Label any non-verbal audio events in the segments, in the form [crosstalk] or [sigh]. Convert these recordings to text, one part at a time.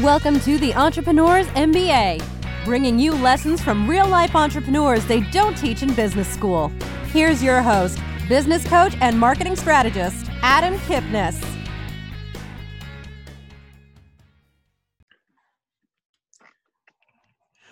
Welcome to the Entrepreneurs MBA, bringing you lessons from real life entrepreneurs they don't teach in business school. Here's your host, business coach and marketing strategist, Adam Kipnis.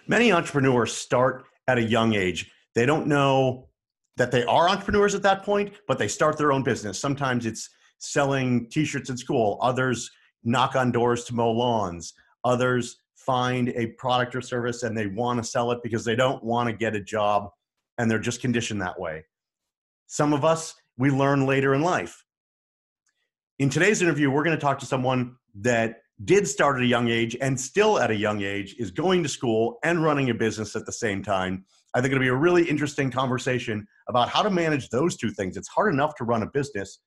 Many entrepreneurs start at a young age. They don't know that they are entrepreneurs at that point, but they start their own business. Sometimes it's selling t shirts at school, others knock on doors to mow lawns, others find a product or service and they want to sell it because they don't want to get a job and they're just conditioned that way. Some of us, we learn later in life. In today's interview, we're going to talk to someone that did start at a young age and still at a young age is going to school and running a business at the same time. I think it'll be a really interesting conversation about how to manage those two things. It's hard enough to run a business,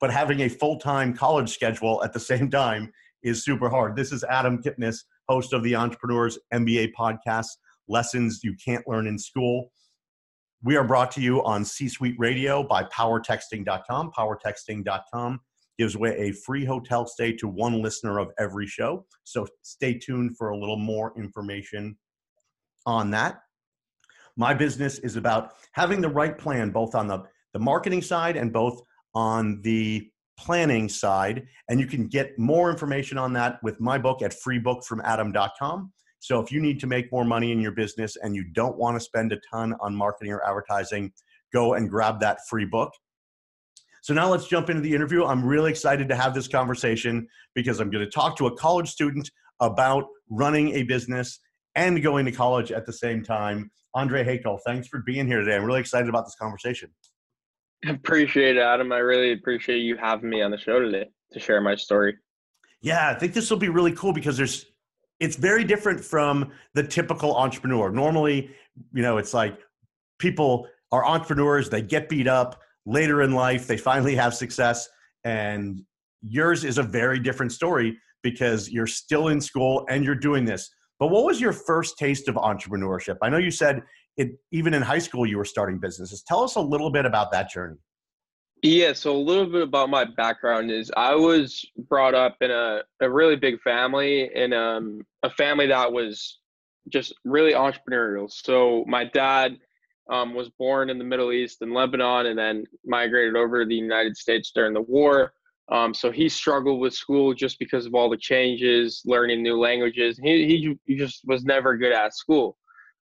but having a full time college schedule at the same time is super hard. This is Adam Kipnis, host of the Entrepreneurs MBA podcast, Lessons You Can't Learn in School. We are brought to you on C Suite Radio by powertexting.com. Powertexting.com gives away a free hotel stay to one listener of every show. So stay tuned for a little more information on that. My business is about having the right plan, both on the, the marketing side and both on the planning side. And you can get more information on that with my book at freebookfromadam.com. So if you need to make more money in your business and you don't want to spend a ton on marketing or advertising, go and grab that free book. So now let's jump into the interview. I'm really excited to have this conversation because I'm going to talk to a college student about running a business and going to college at the same time. Andre Haykal, thanks for being here today. I'm really excited about this conversation. Appreciate it, Adam. I really appreciate you having me on the show today to share my story. Yeah, I think this will be really cool because there's it's very different from the typical entrepreneur. Normally, you know, it's like people are entrepreneurs, they get beat up, later in life they finally have success and yours is a very different story because you're still in school and you're doing this but what was your first taste of entrepreneurship i know you said it even in high school you were starting businesses tell us a little bit about that journey yeah so a little bit about my background is i was brought up in a, a really big family in um, a family that was just really entrepreneurial so my dad um, was born in the Middle East in Lebanon and then migrated over to the United States during the war. Um, so he struggled with school just because of all the changes, learning new languages. He, he just was never good at school.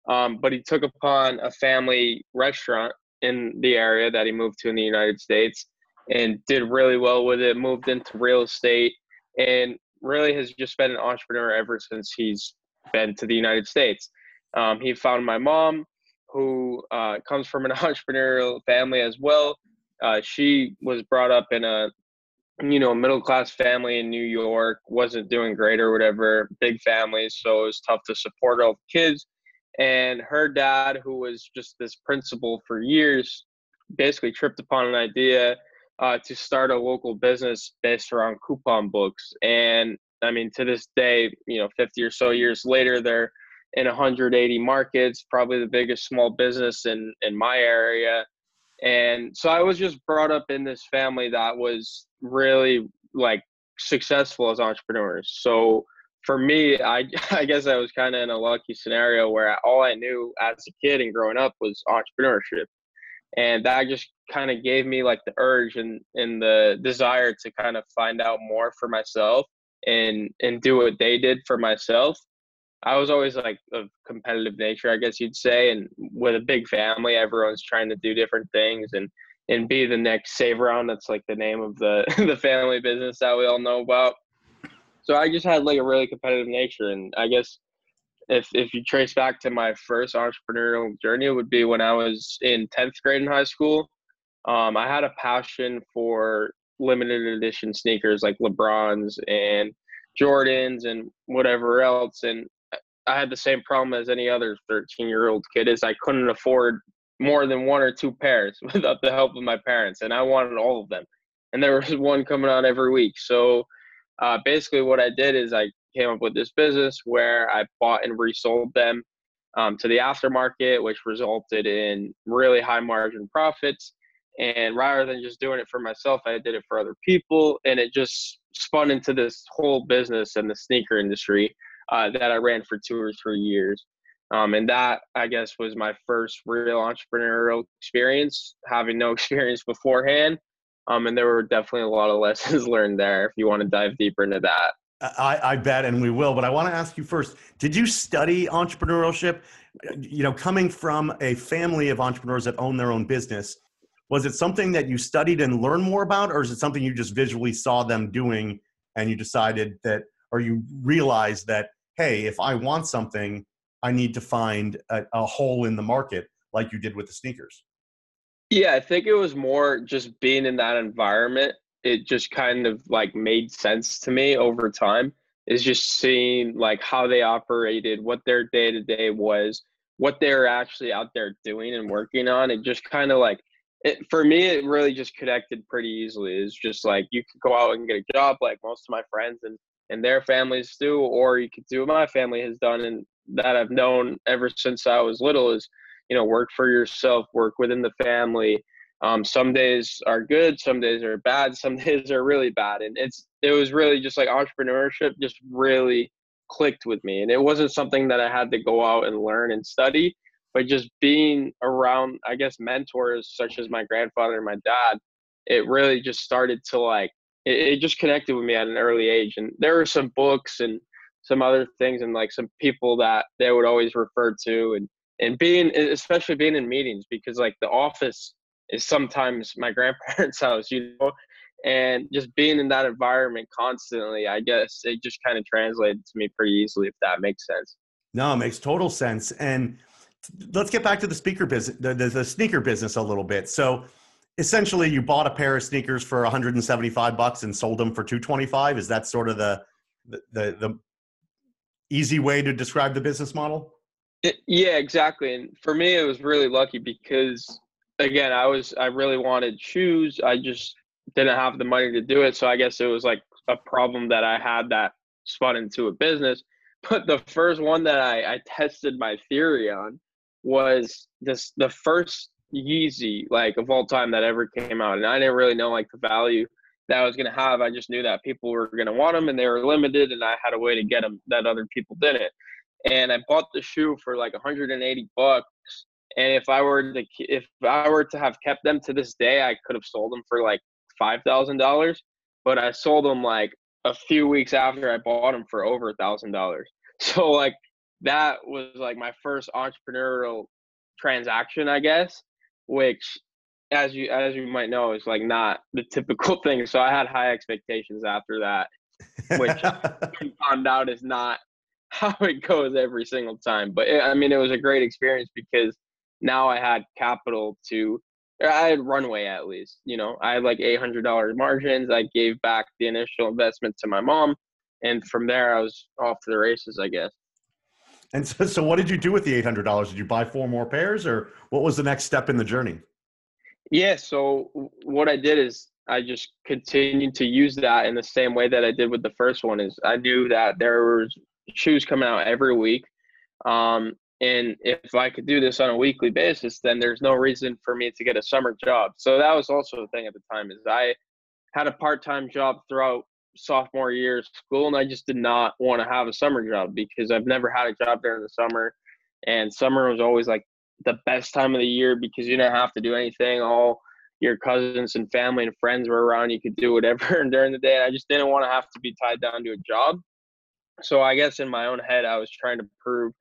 Um, but he took upon a family restaurant in the area that he moved to in the United States and did really well with it, moved into real estate, and really has just been an entrepreneur ever since he's been to the United States. Um, he found my mom who uh, comes from an [laughs] entrepreneurial family as well. Uh, she was brought up in a you know middle class family in New York, wasn't doing great or whatever, big families, so it was tough to support all the kids. And her dad, who was just this principal for years, basically tripped upon an idea uh, to start a local business based around coupon books. And I mean, to this day, you know, 50 or so years later, they're in 180 markets, probably the biggest small business in in my area. And so I was just brought up in this family that was really like successful as entrepreneurs. So for me, I [laughs] I guess I was kind of in a lucky scenario where all I knew as a kid and growing up was entrepreneurship. And that just kind of gave me like the urge and, and the desire to kind of find out more for myself and and do what they did for myself I was always like of competitive nature, I guess you'd say. And with a big family, everyone's trying to do different things and and be the next SaveAround. That's like the name of the [laughs] the family business that we all know about. So I just had like a really competitive nature, and I guess if if you trace back to my first entrepreneurial journey, it would be when I was in tenth grade in high school. Um, I had a passion for limited edition sneakers like LeBrons and Jordans and whatever else, and I had the same problem as any other 13 year old kid is I couldn't afford more than one or two pairs [laughs] without the help of my parents, and I wanted all of them. And there was one coming out every week. So uh, basically, what I did is I came up with this business where I bought and resold them um, to the aftermarket, which resulted in really high margin profits. And rather than just doing it for myself, I did it for other people. And it just spun into this whole business and the sneaker industry uh, that I ran for two or three years. Um, and that, I guess, was my first real entrepreneurial experience, having no [laughs] experience beforehand. Um, and there were definitely a lot of [laughs] lessons learned there if you want to dive deeper into that. I, I bet, and we will. But I want to ask you first: Did you study entrepreneurship? You know, coming from a family of entrepreneurs that own their own business, was it something that you studied and learned more about, or is it something you just visually saw them doing and you decided that, or you realized that, hey, if I want something, I need to find a, a hole in the market, like you did with the sneakers? Yeah, I think it was more just being in that environment it just kind of like made sense to me over time is just seeing like how they operated, what their day to day was, what they're actually out there doing and working on. It just kind of like it for me it really just connected pretty easily. It's just like you could go out and get a job like most of my friends and and their families do, or you could do what my family has done and that I've known ever since I was little is, you know, work for yourself, work within the family, um, some days are good, some days are bad, [laughs] some days are really bad, and it's it was really just like entrepreneurship just really clicked with me, and it wasn't something that I had to go out and learn and study, but just being around, I guess, mentors such as my grandfather and my dad, it really just started to like it, it just connected with me at an early age, and there were some books and some other things and like some people that they would always refer to and and being especially being in meetings because like the office is sometimes my grandparents' [laughs] house, you know, and just being in that environment constantly, I guess it just kind of translated to me pretty easily, if that makes sense. No, it makes total sense. And let's get back to the speaker business, the, the, the sneaker business a little bit. So essentially you bought a pair of sneakers for 175 bucks and sold them for 225. Is that sort of the, the, the, the easy way to describe the business model? It, yeah, exactly. And for me, it was really lucky because again, I was I really wanted shoes. I just didn't have the money to do it. So I guess it was like a problem that I had that spun into a business. [laughs] But the first one that I, I tested my theory on was this the first Yeezy like of all time that ever came out, and I didn't really know like the value that I was gonna have. I just knew that people were gonna want them and they were limited, and I had a way to get them that other people didn't. And I bought the shoe for like 180 bucks, and if I were to if I were to have kept them to this day, I could have sold them for like five thousand dollars. But I sold them like a few weeks after I bought them for over a thousand dollars. [laughs] So like that was like my first entrepreneurial transaction, I guess, which as you as you might know is like not the [laughs] typical thing. So I had high expectations after that, which [laughs] found out is not how it goes every single time. But it, I mean, it was a great experience because now I had capital to I had runway at least. You know, I had like eight hundred dollars margins. I gave back the initial investment to my mom, and from there I was off to the races, I guess. And so, so what did you do with the eight hundred dollars? Did you buy four more pairs, or what was the next step in the journey? Yeah, so what I did is I just continued to use that in the same way that I did with the first one. Is I knew that there was shoes coming out every week, um, and if I could do this on a weekly basis, then there's no reason for me to get a summer job. So that was also a thing at the time is I had a part-time job throughout sophomore year of school and I just did not want to have a summer job because I've never had a job during the summer. And summer was always like the best time of the year because you didn't have to do anything. All your cousins and family and friends were around. You could do whatever and [laughs] during the day. I just didn't want to have to be tied down to a job so I guess in my own head I was trying to prove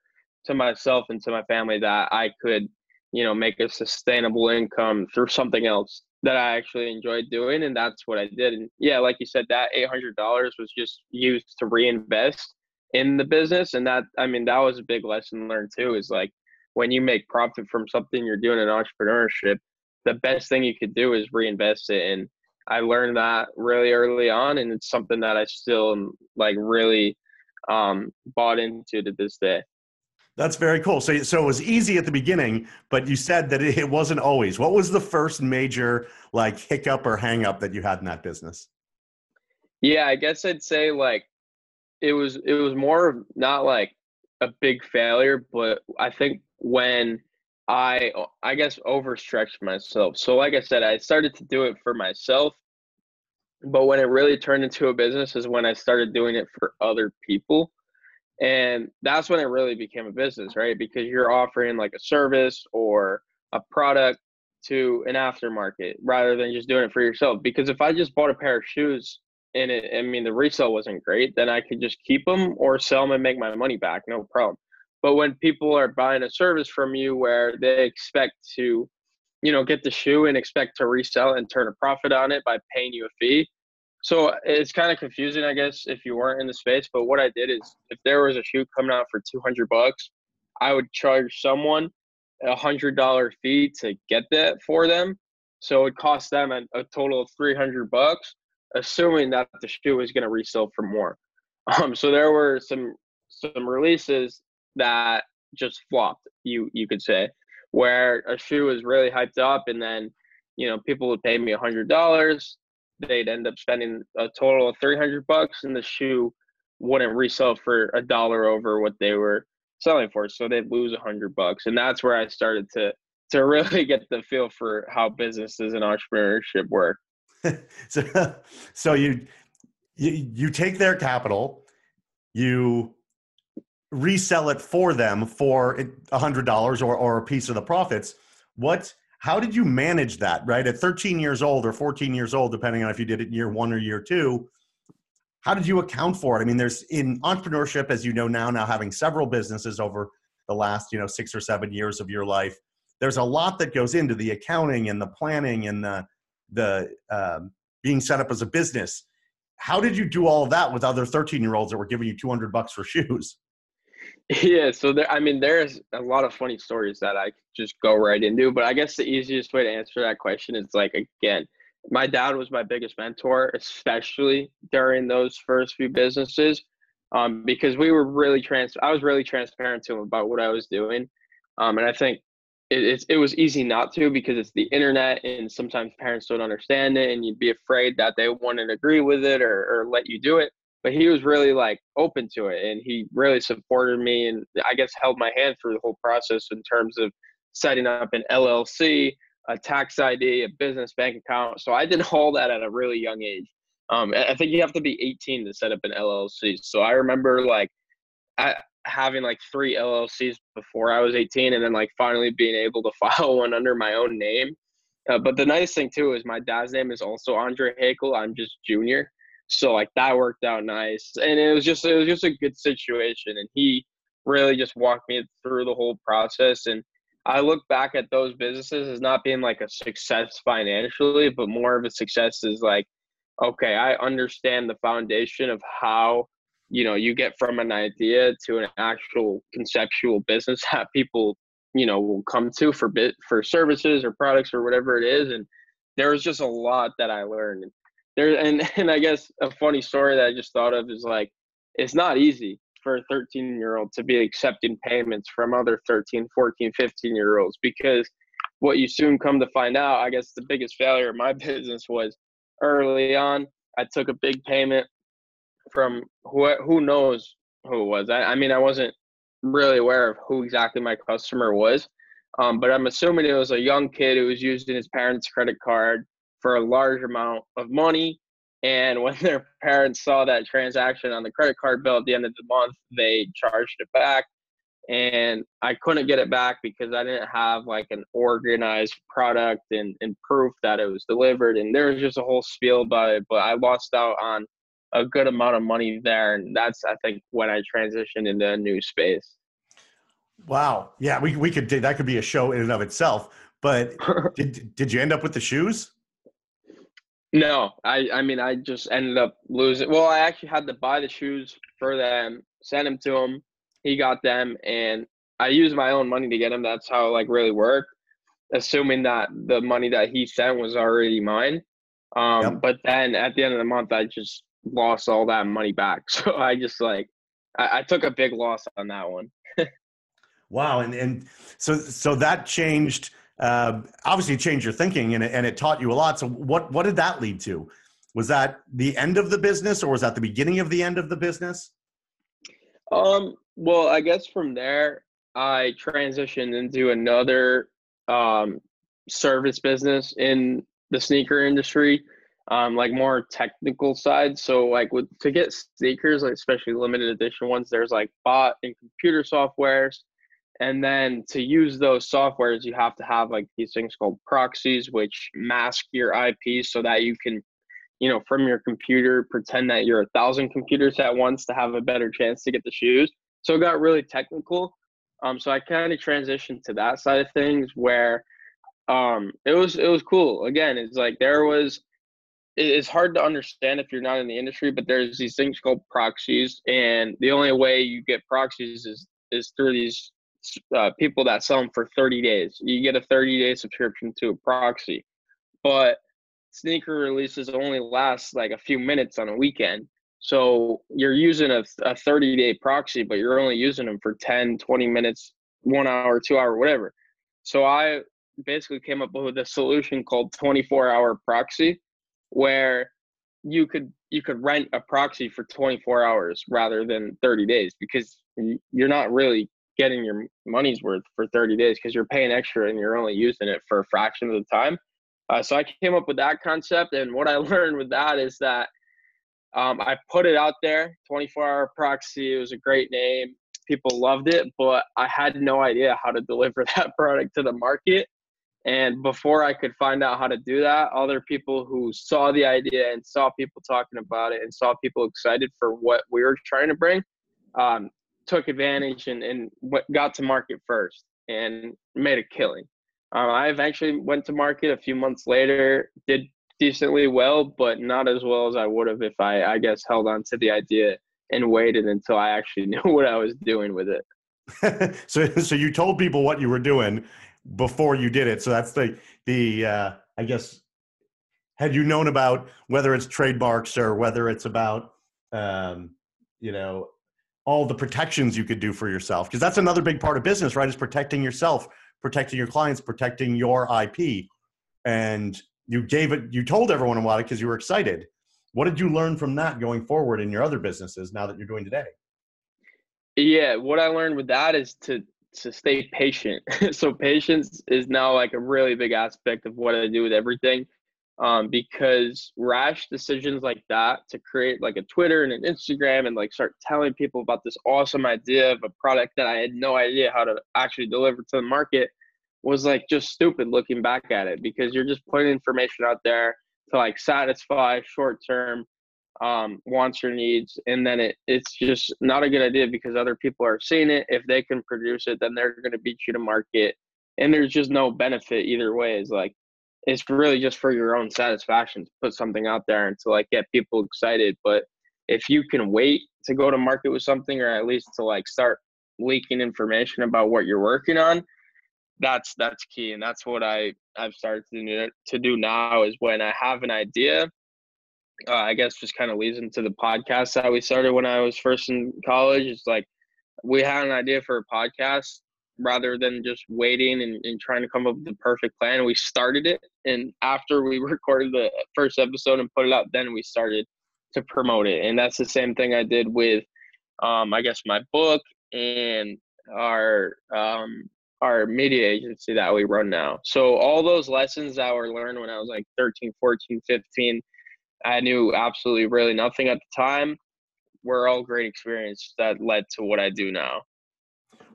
to myself and to my family that I could, you know, make a sustainable income through something else that I actually enjoyed doing. And that's what I did. And yeah, like you said, that $800 was just used to reinvest in the business. And that, I mean, that was a big lesson learned too is like when you make profit from something you're doing in entrepreneurship, the best thing you could do is reinvest it. And I learned that really early on. And it's something that I still am like really um, bought into to this day. That's very cool. So, so it was easy at the beginning, but you said that it wasn't always. What was the first major like hiccup or hang up that you had in that business? Yeah, I guess I'd say like it was it was more not like a big failure, but I think when I I guess overstretched myself. So like I said, I started to do it for myself, but when it really turned into a business is when I started doing it for other people. And that's when it really became a business, right? Because you're offering like a service or a product to an aftermarket rather than just doing it for yourself. Because if I just bought a pair of shoes and it, I mean, the resale wasn't great, then I could just keep them or sell them and make my money back, no problem. But when people are buying a service from you where they expect to, you know, get the shoe and expect to resell and turn a profit on it by paying you a fee. So it's kind of confusing, I guess, if you weren't in the space. But what I did is, if there was a shoe coming out for 200 bucks, I would charge someone a hundred dollar fee to get that for them. So it cost them a, a total of 300 bucks, assuming that the shoe is going to resell for more. [laughs] Um, so there were some some releases that just flopped, you you could say, where a shoe was really hyped up, and then you know people would pay me a hundred dollars, they'd end up spending a total of three hundred bucks, and the shoe wouldn't resell for a dollar over what they were selling for, so they'd lose a hundred bucks, and that's where I started to to [laughs] really get the feel for how businesses and entrepreneurship work. [laughs] so, so you, you you take their capital, you resell it for them for a hundred dollars or, or a piece of the profits. What how did you manage that right? At 13 years old or 14 years old depending on if you did it in year one or year two how did you account for it? I mean there's in entrepreneurship as you know now now having several businesses over the last you know six or seven years of your life there's a lot that goes into the accounting and the planning and the the um, being set up as a business. How did you do all of that with other 13 year olds that were giving you 200 bucks for shoes Yeah, so there, I mean, there's a lot of funny stories that I just go right into, but I guess the easiest way to answer that question is like, again, my dad was my biggest mentor, especially during those first few businesses, um, because we were really trans. I was really transparent to him about what I was doing, um, and I think it, it, it was easy not to because it's the internet, and sometimes parents don't understand it, and you'd be afraid that they wouldn't agree with it or, or let you do it but he was really like open to it and he really supported me and I guess held my hand through the whole process in terms of setting up an LLC, a tax ID, a business bank account. So I did [laughs] all that at a really young age. Um, I think you have to be 18 to set up an LLC. So I remember like I, having like three LLCs before I was 18 and then like finally being able to [laughs] file one under my own name. Uh, but the nice thing too is my dad's name is also Andre Haykal. I'm just junior. So like that worked out nice, and it was just it was just a good situation, and he really just walked me through the whole process. And I look back at those businesses as not being like a success financially, but more of a success is like, okay, I understand the foundation of how you know you get from an idea to an actual conceptual business [laughs] that people you know will come to for bit for services or products or whatever it is. And there was just a lot that i learned there and [laughs] and I guess a funny story that I just thought of is like it's not easy for a 13 year old to be accepting payments from other 13, 14, 15 year olds because what you soon come to find out, I guess the biggest failure of my [laughs] business was early on. I took a big payment from who who knows who it was. I, I mean, I wasn't really aware of who exactly my customer was, um, but I'm assuming it was a young kid who was using his parents' credit card for a large amount of money. And when [laughs] their parents saw that transaction on the credit card bill at the end of the month, they charged it back. And I couldn't get it back because I didn't have like an organized product and, and proof that it was delivered. And there was just a whole spiel about it. But I lost out on a good amount of money there. And that's, I think, when I transitioned into a new space. Wow. Yeah, we, we could, do that could be a show in and of itself. But [laughs] did, did you end up with the shoes? No, I I mean I just ended up losing. Well, I actually had to buy the shoes for them, send them to him. He got them, and I used my own money to get them. That's how it, like really worked. Assuming that the money that he sent was already mine. Um, yep. But then at the end of the month, I just lost all that money back. [laughs] So I just like I, I took a big loss on that one. [laughs] wow, and and so so that changed uh, obviously changed your thinking and it, and it taught you a lot. So what what did that lead to? Was that the end of the business or was that the beginning of the end of the business? Um, well, I guess from there, I transitioned into another um, service business in the sneaker industry, um, like more technical side. So like with to get sneakers, like especially limited edition ones, there's like bot and computer softwares. And then to use those softwares, you have to have like these things called proxies, which mask your IP so that you can, you know, from your computer, pretend that you're a thousand computers at once to have a better chance to get the shoes. So it got really technical. Um, so I kind of transitioned to that side of things where um, it was it was cool. Again, it's like there was it's hard to understand if you're not in the industry, but there's these things called proxies, and the only way you get proxies is is through these uh, people that sell them for 30 days. You get a 30 day subscription to a proxy, but sneaker releases only last like a few minutes on a weekend. So you're using a, a 30 day proxy, but you're only using them for 10, 20 minutes, one hour, two hour, whatever. So I basically came up with a solution called 24 hour proxy where you could you could rent a proxy for 24 hours rather than 30 days because you're not really getting your money's worth for 30 days because you're paying extra and you're only using it for a fraction of the time. Uh, so i came up with that concept and what i [laughs] learned with that is that um, i put it out there 24 hour proxy it was a great name people loved it but i had no idea how to deliver [laughs] that product to the market. And before I could find out how to do that, other people who saw the idea and saw people talking about it and saw people excited for what we were trying to bring um, took advantage and, and got to market first and made a killing. Um, I eventually went to market a few months later, did decently well, but not as well as I would have if I, I guess, held on to the idea and waited until I actually [laughs] knew what I was doing with it. [laughs] so, so you told people what you were doing, before you did it. So that's the the uh, I guess had you known about whether it's trademarks or whether it's about um, you know all the protections you could do for yourself because that's another big part of business right is protecting yourself protecting your clients protecting your ip and you gave it you told everyone about it because you were excited what did you learn from that going forward in your other businesses now that you're doing today yeah what i learned with that is to to stay patient. [laughs] so patience is now like a really big aspect of what I do with everything. Um, because rash decisions like that to create like a Twitter and an Instagram and like start telling people about this awesome idea of a product that I had no idea how to actually deliver to the market was like just stupid looking back at it because you're just putting information out there to like satisfy short term um, wants or needs, and then it, it's just not a good idea because other people are seeing it. If they can produce it, then they're going to beat you to market, and there's just no benefit either way. Is like it's really just for your own satisfaction to put something out there and to like get people excited. But if you can wait to go to market with something, or at least to like start leaking information about what you're working on, that's that's key, and that's what I I've started to do, to do now. Is when I have an idea uh, I guess just kind of leads into the podcast that we started when I was first in college. It's like we had an idea for a podcast rather than just waiting and, and trying to come up with the perfect plan. We started it, and after we [laughs] recorded the first episode and put it out, then we started to promote it. And that's the same thing I did with, um, I guess, my book and our um, our media agency that we run now. So all those lessons that were learned when I was like 13, 14, 15 I knew absolutely really nothing at the time were all great experiences that led to what I do now.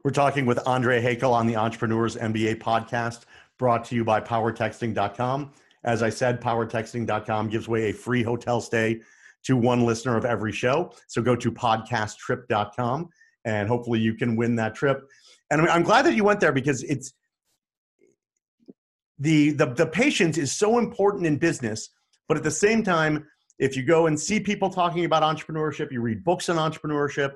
We're talking with Andre Haykal on the Entrepreneurs MBA podcast, brought to you by PowerTexting.com. As I said, PowerTexting.com gives away a free hotel stay to one listener of every show. So go to podcasttrip.com and hopefully you can win that trip. And I'm glad that you went there because it's the the, the patience is so important in business but at the same time, if you go and see people talking about entrepreneurship, you read books on entrepreneurship,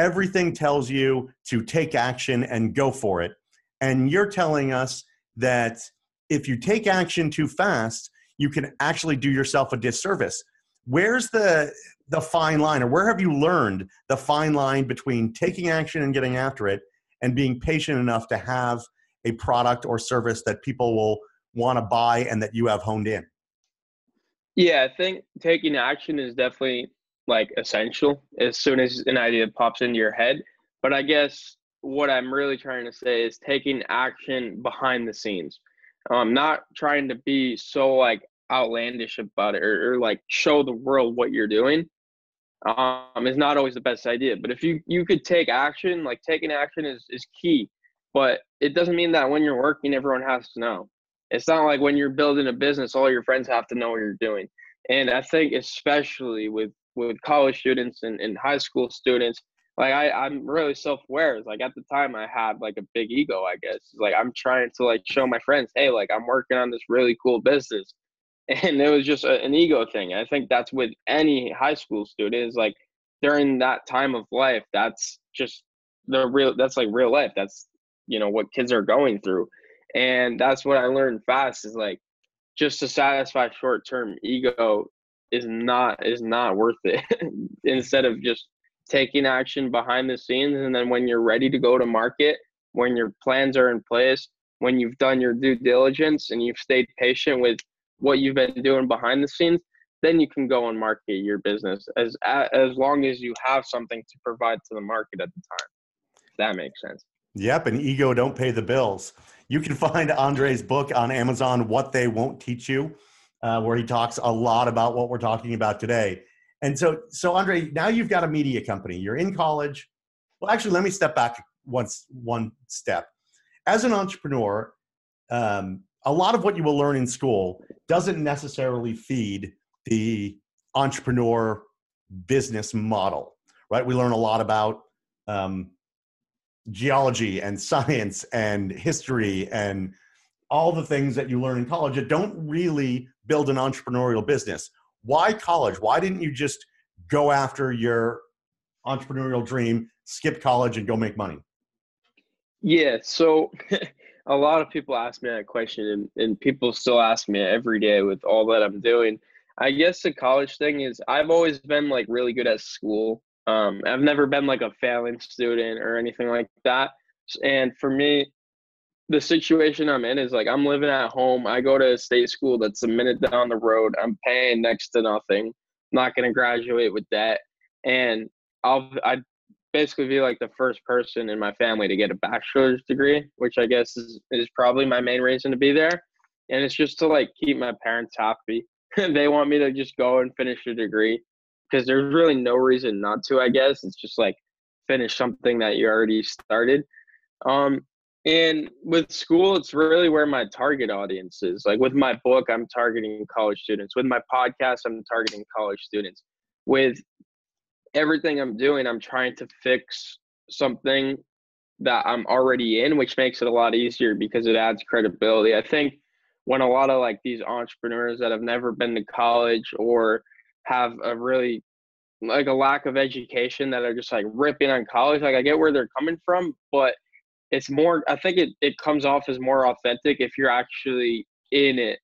everything tells you to take action and go for it. And you're telling us that if you take action too fast, you can actually do yourself a disservice. Where's the the fine line or where have you learned the fine line between taking action and getting after it and being patient enough to have a product or service that people will want to buy and that you have honed in? Yeah, I think taking action is definitely like essential as soon as an idea pops into your head. But I guess what I'm really trying to say is taking action behind the scenes. Um, not trying to be so like outlandish about it or, or like show the world what you're doing um, is not always the best idea. But if you you could take action, like taking action is is key. But it doesn't mean that when you're working, everyone has to know. It's not like when you're building a business, all your friends have to know what you're doing. And I think especially with with college students and, and high school students, like I, I'm really self aware. Like at the time I had like a big ego, I guess. Like I'm trying to like show my friends, hey, like I'm working on this really cool business [laughs] and it was just a, an ego thing. I think that's with any high school student is like during that time of life, that's just the real. That's like real life. That's you know what kids are going through, and that's what I learned fast is like just to satisfy short term ego is not is not worth it. [laughs] Instead of just taking action behind the scenes, and then when you're ready to go to market, when your plans are in place, when you've done your due diligence and you've stayed patient with what you've been doing behind the scenes, then you can go and market your business as as long as you have something to provide to the market at the time. that makes sense. Yep, and ego don't pay the bills. You can [laughs] find Andre's book on Amazon, What They Won't Teach You, uh, where he talks a lot about what we're talking about today. And so, so Andre, now you've got a media company. You're in college. Well, actually, let me step back once one step. As an entrepreneur, um, a lot of what you will learn in school doesn't necessarily feed the entrepreneur business model, right? We learn a lot about um, geology and [laughs] science and history and all the things that you learn in college that don't really build an entrepreneurial business. Why college? Why didn't you just go after your entrepreneurial dream, skip college, and go make money? Yeah, so [laughs] a lot of people ask me that question and, and people still ask me every day with all that i'm doing i guess the college thing is i've always been like really good at school um, i've never been like a failing student or anything like that and for me the situation i'm in is like i'm living at home i go to a state school that's a minute down the road i'm paying next to nothing I'm not going to graduate with that and i'll i basically be like the first person in my family to get a bachelor's degree, which I guess is, is probably my main reason to be there. And it's just to like keep my parents happy. [laughs] they want me to just go and finish a degree because there's really no reason not to, I guess. It's just like finish something that you already started. Um, and with school, it's really where my target audience is. Like with my book, I'm targeting college students. With my podcast, I'm targeting college students. With everything I'm doing, I'm trying to fix something that I'm already in, which makes it a lot easier because it adds credibility. I think when a lot of like these entrepreneurs that have never been to college or have a really like a lack of education that are just like ripping on college, like I get where they're coming from, but it's more I think it, it comes off as more authentic if you're actually in it,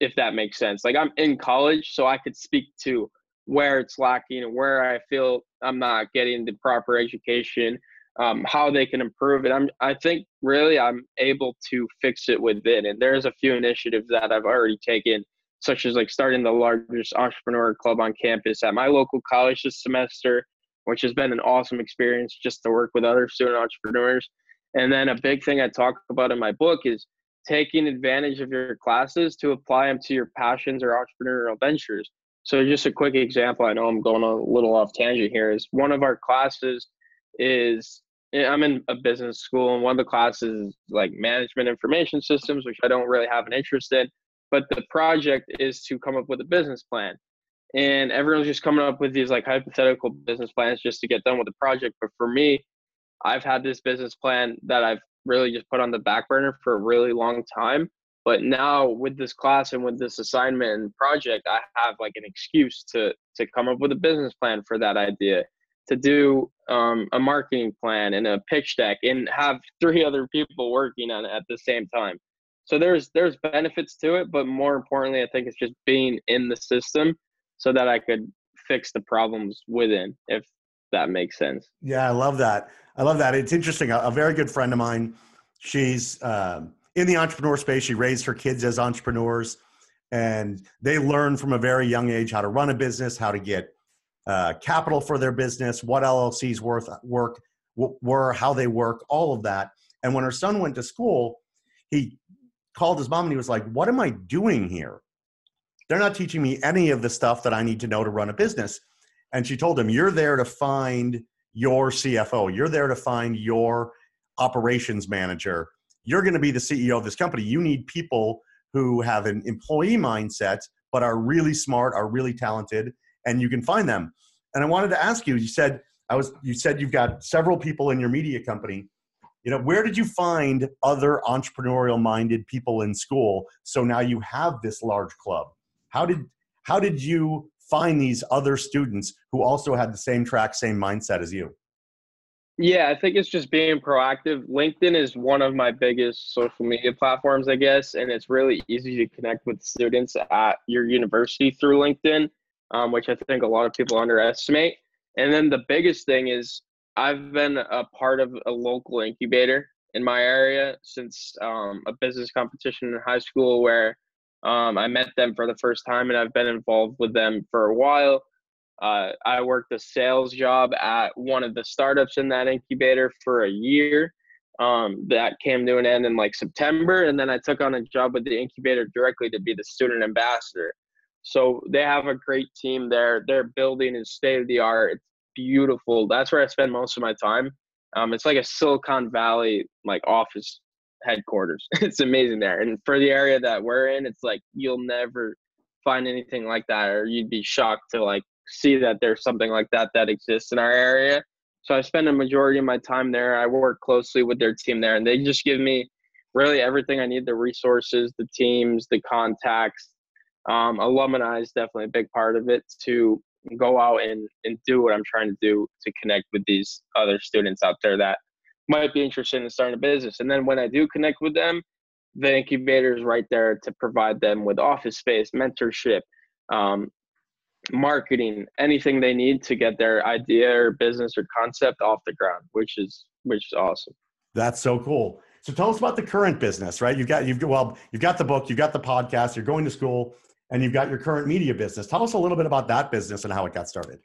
if that makes sense. Like I'm in college, so I could speak to where it's lacking and where I feel I'm not getting the proper education, um, how they can improve it. I'm, I think really I'm able to fix it within. And there's a few initiatives that I've already taken, such as like starting the largest entrepreneur club on campus at my local college this semester, which has been an awesome experience just to work with other student entrepreneurs. And then a big thing I talk about in my book is taking advantage of your classes to apply them to your passions or entrepreneurial ventures. So just a quick example, I know I'm going a little off tangent here, is one of our classes is eh, I'm in a business school and one of the classes is like management information systems, which I don't really have an interest in. But the project is to come up with a business plan. And everyone's just coming up with these like hypothetical business plans just to get done with the project. But for me, I've had this business plan that I've really just put on the back burner for a really long time. But now with this class and with this assignment and project, I have like an excuse to to come up with a business plan for that idea, to do um, a marketing plan and a pitch deck, and have [laughs] three other people working on it at the same time. So there's there's benefits to it, but more importantly, I think it's just being in the system so that I could fix the problems within, if that makes sense. Yeah, I love that. I love that. It's interesting. A, a very good friend of mine, she's um, in the entrepreneur space. She raised her kids as entrepreneurs, and they learn from a very young age how to run a business, how to get uh, capital for their business, what LLCs worth work, were, how they work, all of that. And when her son went to school, he called his mom and he was like, What am I doing here? They're not teaching me any of the stuff that I need to know to run a business. And she told him, You're there to find your CFO, you're there to find your operations manager. You're going to be the CEO of this company. You need people who have an employee mindset, but are really smart, are really talented, and you can find them. And I wanted to ask you, you said, I was, you said you've got several people in your media company you know where did you find other entrepreneurial minded people in school so now you have this large club how did how did you find these other students who also had the same track same mindset as you? Yeah i think it's just being proactive. Linkedin is one of my biggest social media platforms i guess and it's really easy to connect with students at your university through linkedin um, which i think a lot of people underestimate. And then the biggest thing is I've been a part of a local incubator in my area since um, a business competition in high school where um, I met them for the first time and I've been involved with them for a while. Uh, I worked a sales job at one of the startups in that incubator for a year. Um, that came to an end in like September, and then I took on a job with the incubator directly to be the student ambassador. So they have a great team there. Their building is state of the art. It's beautiful. That's where I spend most of my time. Um, it's like a Silicon Valley like office headquarters. [laughs] it's amazing there. And for the area that we're in, it's like you'll never find anything like that, or you'd be shocked to like see that there's something like that that exists in our area. So I spend a majority of my time there. I work closely with their team there, and they just give me really everything I need: the resources, the teams, the contacts. Um, alumni is definitely a big part of it to go out and, and do what I'm trying to do to connect with these other students out there that might be interested in starting a business. And then when I do connect with them, the incubator is right there to provide them with office space, mentorship, um, marketing, anything they need to get their idea or business or concept off the ground, which is which is awesome. That's so cool. So tell us about the current business, right? You've got you've well, you've got the book, you've got the podcast, you're going to school and you've got your current media business. Tell us a little bit about that business and how it got started.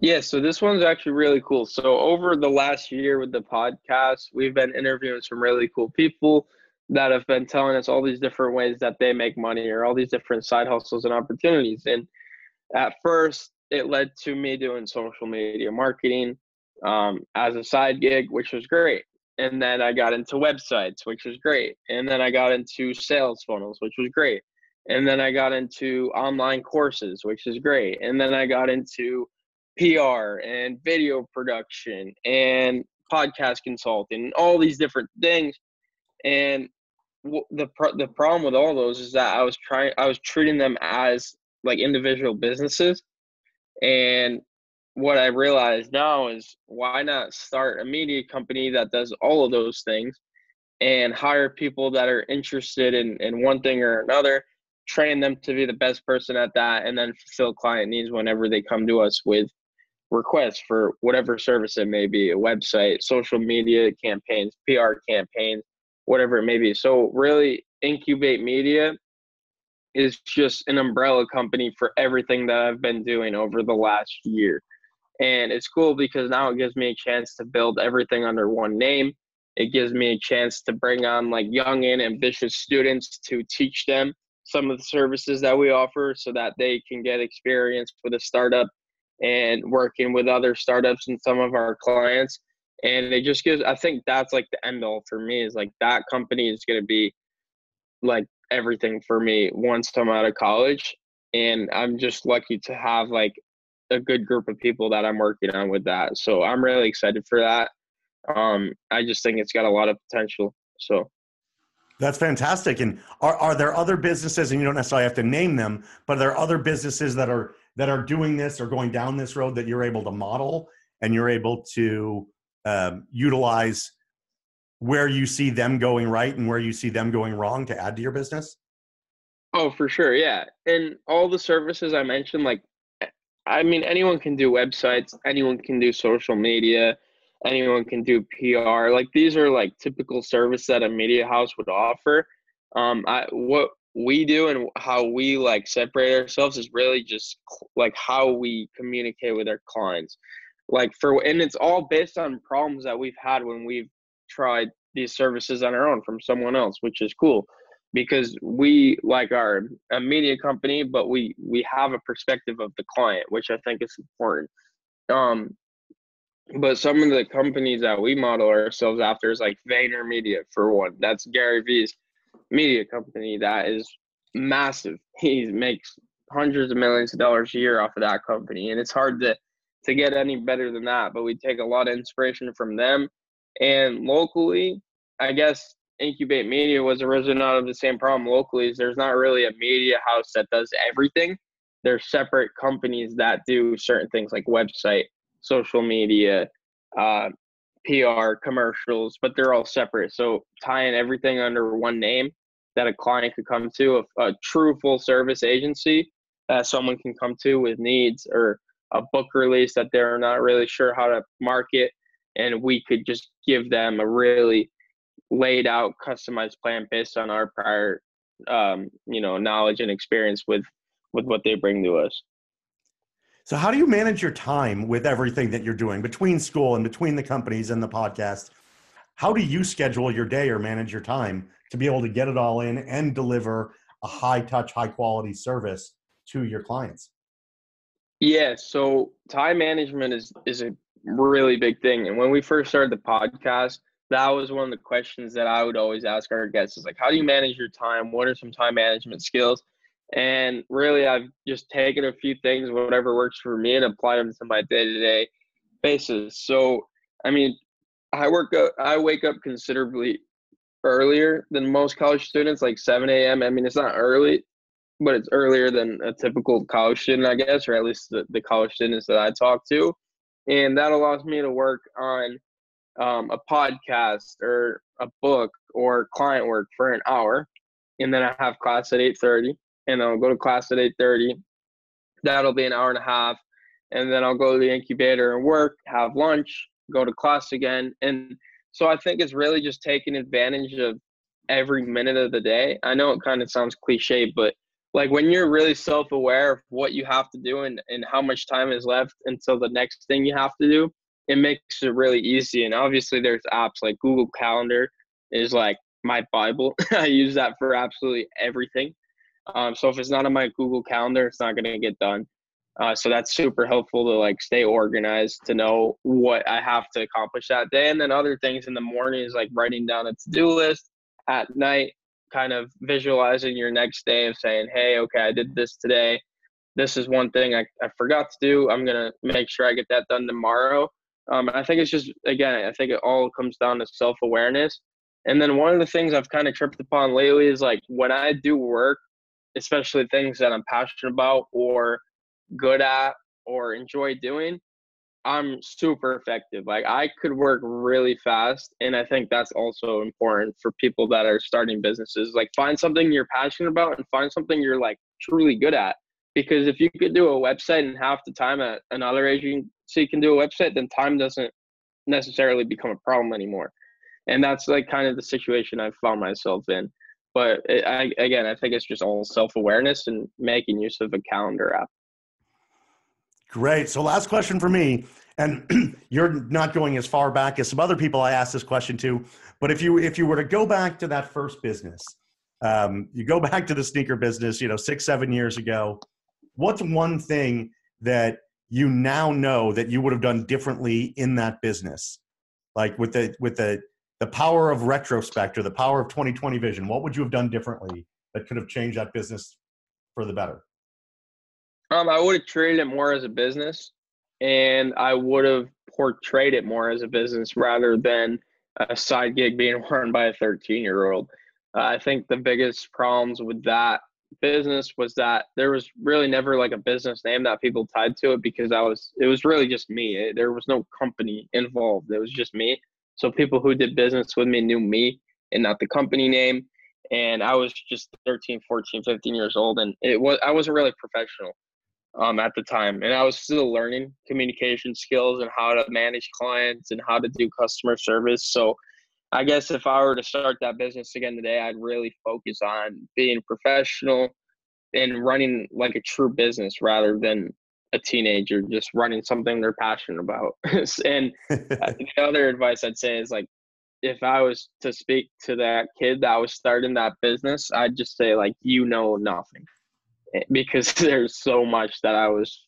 Yeah, so this one's actually really cool. So over the last year with the podcast, we've been interviewing some really cool people that have been telling us all these different ways that they make money or all these different side hustles and opportunities. And at first, it led to me doing social media marketing um, as a side gig, which was great. And then I got into websites, which was great. And then I got into sales funnels, which was great and then I got into online courses, which is great. And then I got into PR and video production and podcast consulting, all these different things. And the the problem with all those is that I was trying I was treating them as like individual businesses. And what I realized now is why not start a media company that does all of those things and hire people that are interested in, in one thing or another train them to be the best person at that and then fulfill client needs whenever they come to us with requests for whatever service it may be a website social media campaigns pr campaigns whatever it may be. So really incubate media is just an umbrella company for everything that i've been doing over the last year. And it's cool because now it gives me a chance to build everything under one name. It gives me a chance to bring on like young and ambitious students to teach them some of the services that we offer so that they can get experience with a startup and working with other startups and some of our clients. And it just gives i think that's like the end all for me is like that company is going to be like everything for me once i'm out of college. And i'm just lucky to have like a good group of people that i'm working on with that. So i'm really excited for that. Um i just think it's got a lot of potential. So that's fantastic. And are, are there other businesses, and you don't necessarily have to name them, but are there other businesses that are that are doing this or going down this road that you're able to model and you're able to um, utilize where you see them going right and where you see them going wrong to add to your business? Oh, for sure. Yeah. And all the services I mentioned, like, I mean, anyone can do websites, anyone can do social media, anyone can do PR. Like these are like typical service that a media house would offer. Um, I what we do and how we like separate ourselves is really just like how we communicate with our clients. like for and it's all based on problems that we've had when we've tried these services on our own from someone else, which is cool because we like our a media company, but we we have a perspective of the client, which I think is important. Um, but some of the companies that we model ourselves after is like VaynerMedia for one. That's Gary Vee's media company that is massive. [laughs] He makes hundreds of millions of dollars a year off of that company, and it's hard to to get any better than that. But we take a lot of inspiration from them, and locally, I guess Incubate Media was arisen out of the same problem locally. Is there's not really a media house that does everything. There's separate companies that do certain things like website, social media, uh, PR, commercials, but they're all separate. So tying everything under one name that a client could come to, a, a true full service agency that someone can come to with needs or a book release that they're not really sure how to market, and we could just give them a really laid out, customized plan based on our prior, um, you know, knowledge and experience with with what they bring to us. So, how do you manage your time with everything that you're doing between school and between the companies and the podcast? How do you schedule your day or manage your time to be able to get it all in and deliver a high touch, high quality service to your clients? Yeah, so time management is is a really big thing. And when we first started the podcast, that was one of the questions that I would always ask our guests is like, how do you manage your time? What are some time management skills? And really, I've just taken a few things, whatever works for me, and applied them to my day to day basis. So, I mean, I work up, I wake up considerably earlier than most college students, like 7 a.m. I mean, it's not early, but it's earlier than a typical college student, I guess, or at least the, the college students that I talk to. And that allows me to work on um, a podcast or a book or client work for an hour. And then I have class at 8.30 and I'll go to class at 8.30. That'll be an hour and a half. And then I'll go to the incubator and work, have lunch, go to class again. And so I think it's really just taking advantage of every minute of the day. I know it kind of sounds cliche, but like when you're really self-aware of what you have to do and, and how much time is left until the next thing you have to do, it makes it really easy. And obviously there's apps like Google Calendar is like my Bible. [laughs] I use that for absolutely everything. Um, so if it's not on my Google Calendar, it's not going to get done. Uh, so that's super helpful to like stay organized to know what I have to accomplish that day. And then other things in the morning is like writing down a to-do list. At night, kind of visualizing your next day of saying, hey, okay, I did this today. This is one thing I, I forgot to do. I'm going to make sure I get that done tomorrow. Um, I think it's just, again, I think it all comes down to self awareness. And then one of the things I've kind of tripped upon lately is like when I do work, especially things that I'm passionate about or good at or enjoy doing, I'm super effective. Like I could work really fast. And I think that's also important for people that are starting businesses. Like find something you're passionate about and find something you're like truly good at. Because if you could do a website in half the time at another agency can do a website, then time doesn't necessarily become a problem anymore. And that's like kind of the situation I've found myself in. But it, I, again, I think it's just all self awareness and making use of a calendar app. Great. So, last question for me, and [clears throat] you're not going as far back as some other people I asked this question to, but if you if you were to go back to that first business, um, you go [laughs] back to the sneaker business, you know, six seven years ago. What's one thing that you now know that you would have done differently in that business, like with the with the the power of retrospect or the power of 2020 vision? What would you have done differently that could have changed that business for the better? Um, I would have treated it more as a business, and I would have portrayed it more as a business rather than a side gig being [laughs] run by a 13 year old. Uh, I think the biggest problems with that business was that there was really never like a business name that people tied to it because I was it was really just me. It, there was no company involved. It was just me. So people who did business with me knew me and not the company name. And I was just 13, 14, 15 years old and it was I wasn't really professional um, at the time. And I was still learning communication skills and how to manage clients and how to do customer service. So I guess if I were to start that business again today, I'd really focus on being professional and running like a true business rather than a teenager just running something they're passionate about. [laughs] and [laughs] the other advice I'd say is like, if I was to speak to that kid that was starting that business, I'd just say like, you know nothing, eh, because [laughs] there's so much that I was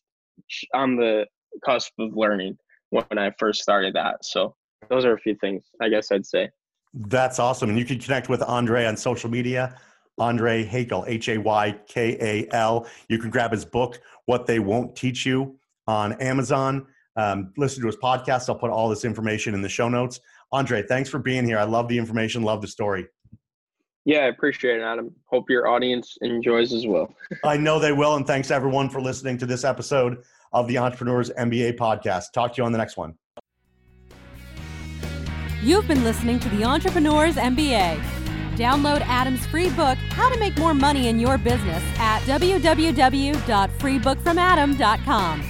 on the cusp of learning when I first started that. So those are a few things I guess I'd say. That's awesome. And you can connect with Andre on social media. Andre Haykal, H A Y K A L. You can grab his book, What They Won't Teach You, on Amazon. Um, listen to his podcast. I'll put all this information in the show notes. Andre, thanks for being here. I love the information, love the story. Yeah, I appreciate it, Adam. Hope your audience enjoys as well. I know they will. And thanks everyone for listening to this episode of the Entrepreneurs MBA podcast. Talk to you on the next one. You've been listening to the Entrepreneurs MBA. Download Adam's free book, How to Make More Money in Your Business, at www.freebookfromadam.com.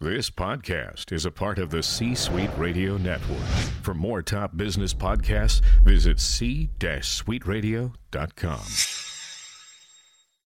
This podcast is a part of the C Suite Radio Network. For more top business podcasts, visit c-suiteradio.com.